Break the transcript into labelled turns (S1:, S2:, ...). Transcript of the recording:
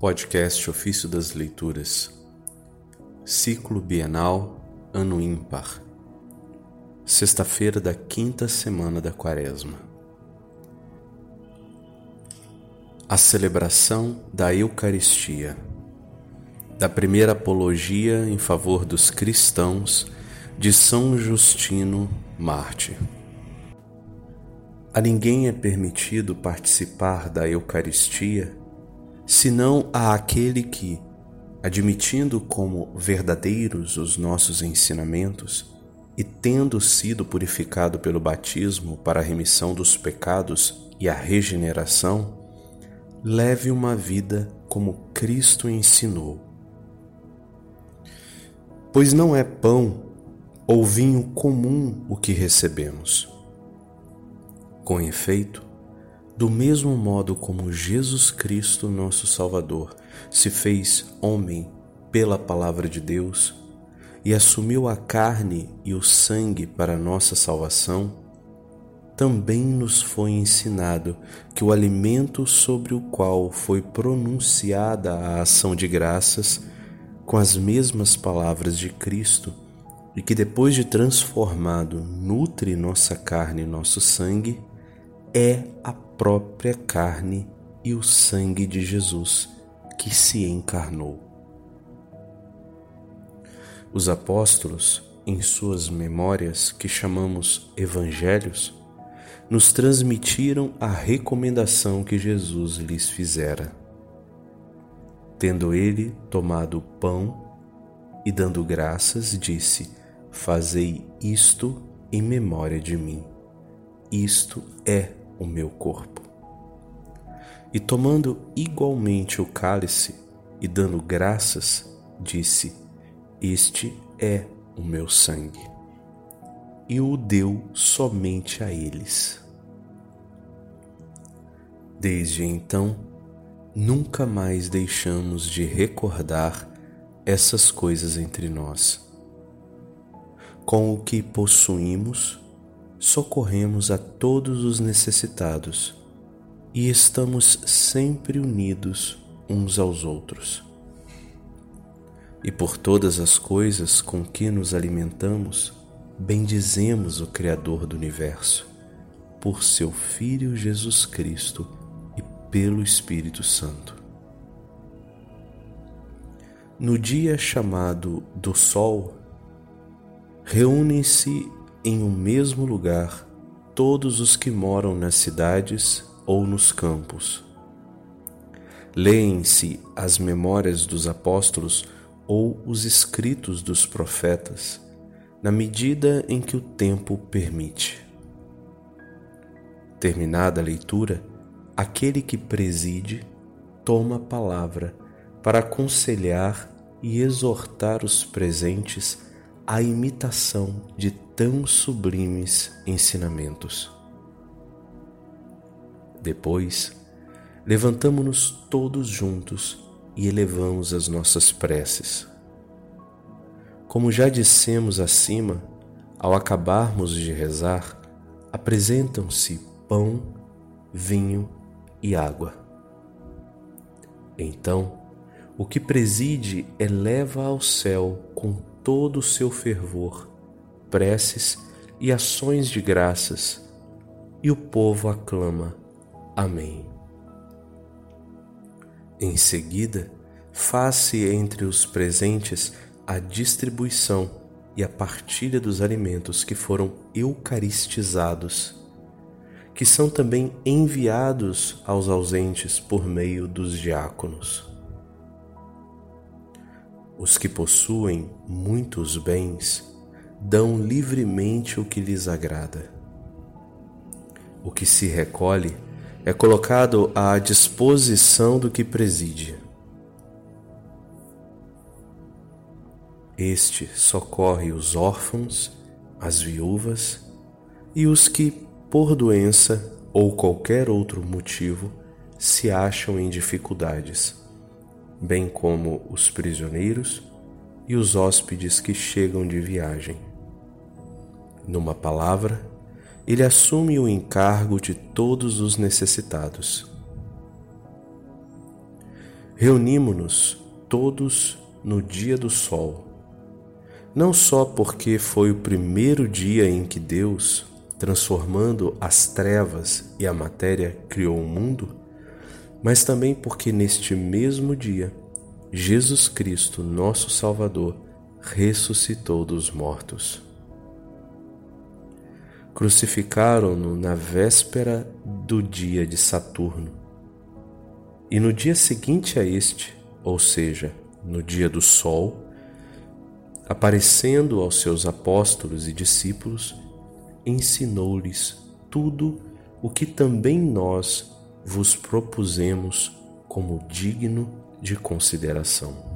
S1: Podcast Ofício das Leituras, Ciclo Bienal, Ano Ímpar, Sexta-feira da quinta semana da Quaresma. A celebração da Eucaristia, da primeira apologia em favor dos cristãos de São Justino Marte. A ninguém é permitido participar da Eucaristia senão a aquele que, admitindo como verdadeiros os nossos ensinamentos e tendo sido purificado pelo batismo para a remissão dos pecados e a regeneração, leve uma vida como Cristo ensinou. Pois não é pão ou vinho comum o que recebemos. Com efeito, do mesmo modo como Jesus Cristo, nosso Salvador, se fez homem pela palavra de Deus e assumiu a carne e o sangue para nossa salvação, também nos foi ensinado que o alimento sobre o qual foi pronunciada a ação de graças, com as mesmas palavras de Cristo, e que depois de transformado nutre nossa carne e nosso sangue, é a própria carne e o sangue de Jesus que se encarnou. Os apóstolos, em suas memórias que chamamos evangelhos, nos transmitiram a recomendação que Jesus lhes fizera. Tendo ele tomado o pão e dando graças, disse: Fazei isto em memória de mim. Isto é o meu corpo. E tomando igualmente o cálice e dando graças, disse: Este é o meu sangue. E o deu somente a eles. Desde então, nunca mais deixamos de recordar essas coisas entre nós. Com o que possuímos, socorremos a todos os necessitados e estamos sempre unidos uns aos outros. E por todas as coisas com que nos alimentamos, bendizemos o Criador do universo, por seu Filho Jesus Cristo e pelo Espírito Santo. No dia chamado do Sol, reúnem-se em um mesmo lugar todos os que moram nas cidades ou nos campos. Leem-se as memórias dos apóstolos ou os escritos dos profetas, na medida em que o tempo permite. Terminada a leitura, aquele que preside toma a palavra para aconselhar e exortar os presentes à imitação de tão sublimes ensinamentos. Depois, levantamo-nos todos juntos e elevamos as nossas preces. Como já dissemos acima, ao acabarmos de rezar, apresentam-se pão, vinho e água. Então, o que preside eleva ao céu com todo o seu fervor preces e ações de graças, e o povo aclama: Amém. Em seguida, faz-se entre os presentes a distribuição e a partilha dos alimentos que foram eucaristizados, que são também enviados aos ausentes por meio dos diáconos. Os que possuem muitos bens dão livremente o que lhes agrada. O que se recolhe é colocado à disposição do que preside. Este socorre os órfãos, as viúvas e os que, por doença ou qualquer outro motivo, se acham em dificuldades, bem como os prisioneiros e os hóspedes que chegam de viagem. Numa palavra, ele assume o encargo de todos os necessitados. reunimos-nos todos no dia do sol, não só porque foi o primeiro dia em que Deus, transformando as trevas e a matéria, criou o mundo, mas também porque neste mesmo dia, Jesus Cristo, nosso Salvador, ressuscitou dos mortos. Crucificaram-no na véspera do dia de Saturno. E no dia seguinte a este, ou seja, no dia do sol, aparecendo aos seus apóstolos e discípulos, ensinou-lhes tudo o que também nós vos propusemos como digno de consideração.